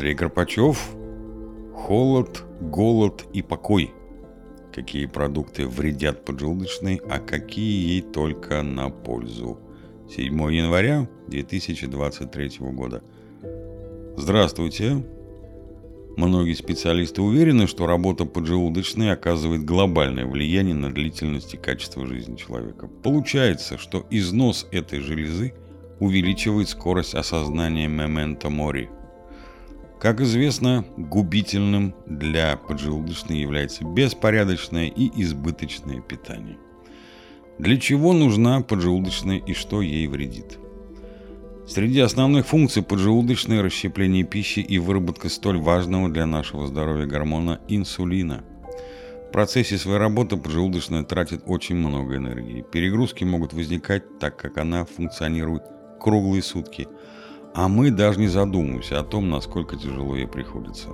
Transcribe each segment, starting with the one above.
Андрей Карпачев. Холод, голод и покой. Какие продукты вредят поджелудочной, а какие ей только на пользу. 7 января 2023 года. Здравствуйте. Многие специалисты уверены, что работа поджелудочной оказывает глобальное влияние на длительность и качество жизни человека. Получается, что износ этой железы увеличивает скорость осознания мемента мори. Как известно, губительным для поджелудочной является беспорядочное и избыточное питание. Для чего нужна поджелудочная и что ей вредит? Среди основных функций поджелудочной расщепление пищи и выработка столь важного для нашего здоровья гормона инсулина. В процессе своей работы поджелудочная тратит очень много энергии. Перегрузки могут возникать, так как она функционирует круглые сутки, а мы даже не задумываемся о том, насколько тяжело ей приходится.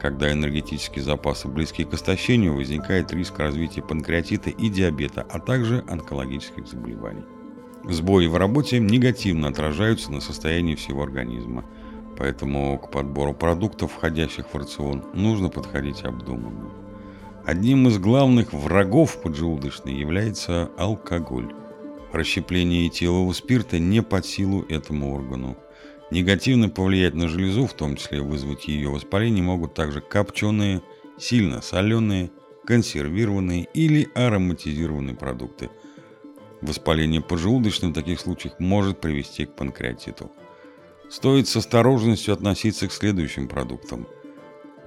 Когда энергетические запасы близки к истощению, возникает риск развития панкреатита и диабета, а также онкологических заболеваний. Сбои в работе негативно отражаются на состоянии всего организма, поэтому к подбору продуктов, входящих в рацион, нужно подходить обдуманно. Одним из главных врагов поджелудочной является алкоголь. Расщепление этилового спирта не под силу этому органу. Негативно повлиять на железу, в том числе вызвать ее воспаление, могут также копченые, сильно соленые, консервированные или ароматизированные продукты – Воспаление поджелудочной в таких случаях может привести к панкреатиту. Стоит с осторожностью относиться к следующим продуктам.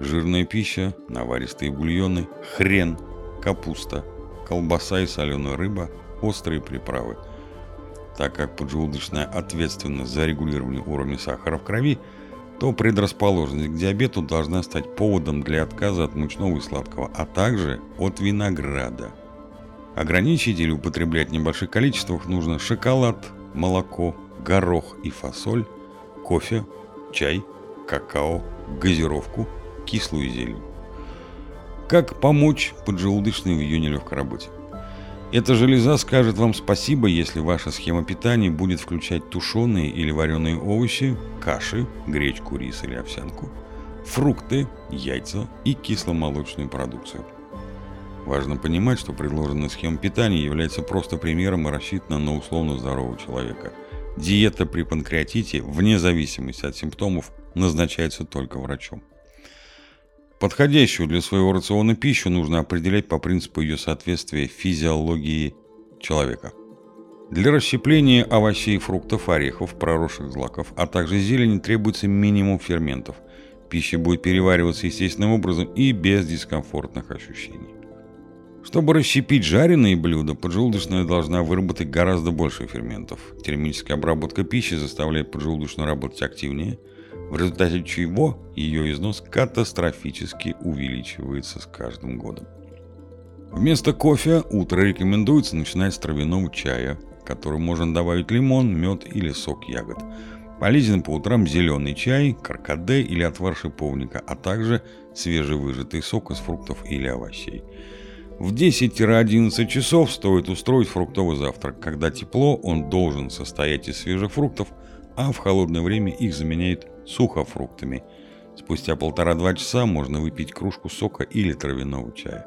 Жирная пища, наваристые бульоны, хрен, капуста, колбаса и соленая рыба, острые приправы. Так как поджелудочная ответственна за регулирование уровня сахара в крови, то предрасположенность к диабету должна стать поводом для отказа от мучного и сладкого, а также от винограда – Ограничить или употреблять в небольших количествах нужно шоколад, молоко, горох и фасоль, кофе, чай, какао, газировку, кислую зелень. Как помочь поджелудочной в ее нелегкой работе? Эта железа скажет вам спасибо, если ваша схема питания будет включать тушеные или вареные овощи, каши, гречку, рис или овсянку, фрукты, яйца и кисломолочную продукцию – Важно понимать, что предложенная схема питания является просто примером и рассчитана на условно здорового человека. Диета при панкреатите, вне зависимости от симптомов, назначается только врачом. Подходящую для своего рациона пищу нужно определять по принципу ее соответствия физиологии человека. Для расщепления овощей, фруктов, орехов, проросших злаков, а также зелени требуется минимум ферментов. Пища будет перевариваться естественным образом и без дискомфортных ощущений. Чтобы расщепить жареные блюда, поджелудочная должна выработать гораздо больше ферментов. Термическая обработка пищи заставляет поджелудочную работать активнее, в результате чего ее износ катастрофически увеличивается с каждым годом. Вместо кофе утро рекомендуется начинать с травяного чая, который можно добавить лимон, мед или сок ягод. Полезен по утрам зеленый чай, каркаде или отвар шиповника, а также свежевыжатый сок из фруктов или овощей. В 10-11 часов стоит устроить фруктовый завтрак. Когда тепло, он должен состоять из свежих фруктов, а в холодное время их заменяют сухофруктами. Спустя полтора-два часа можно выпить кружку сока или травяного чая.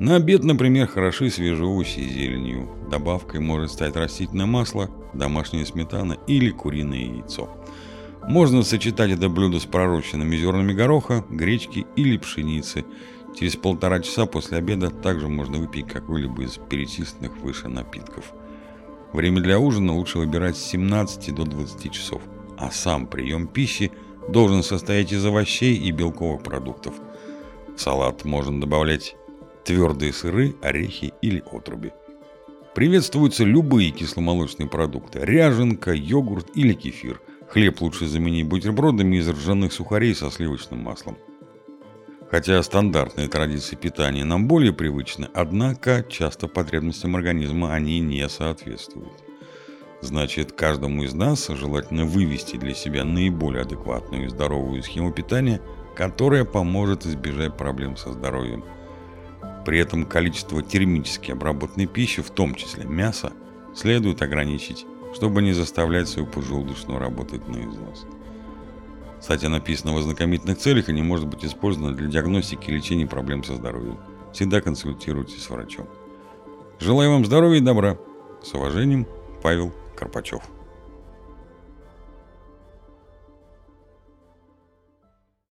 На обед, например, хороши свежие овощи с зеленью. Добавкой может стать растительное масло, домашняя сметана или куриное яйцо. Можно сочетать это блюдо с пророщенными зернами гороха, гречки или пшеницы – Через полтора часа после обеда также можно выпить какой-либо из перечисленных выше напитков. Время для ужина лучше выбирать с 17 до 20 часов, а сам прием пищи должен состоять из овощей и белковых продуктов. В салат можно добавлять твердые сыры, орехи или отруби. Приветствуются любые кисломолочные продукты – ряженка, йогурт или кефир. Хлеб лучше заменить бутербродами из ржаных сухарей со сливочным маслом. Хотя стандартные традиции питания нам более привычны, однако часто потребностям организма они не соответствуют. Значит, каждому из нас желательно вывести для себя наиболее адекватную и здоровую схему питания, которая поможет избежать проблем со здоровьем. При этом количество термически обработанной пищи, в том числе мяса, следует ограничить, чтобы не заставлять свою поджелудочную работать на износ. Статья написана в ознакомительных целях и не может быть использована для диагностики и лечения проблем со здоровьем. Всегда консультируйтесь с врачом. Желаю вам здоровья и добра. С уважением, Павел Карпачев.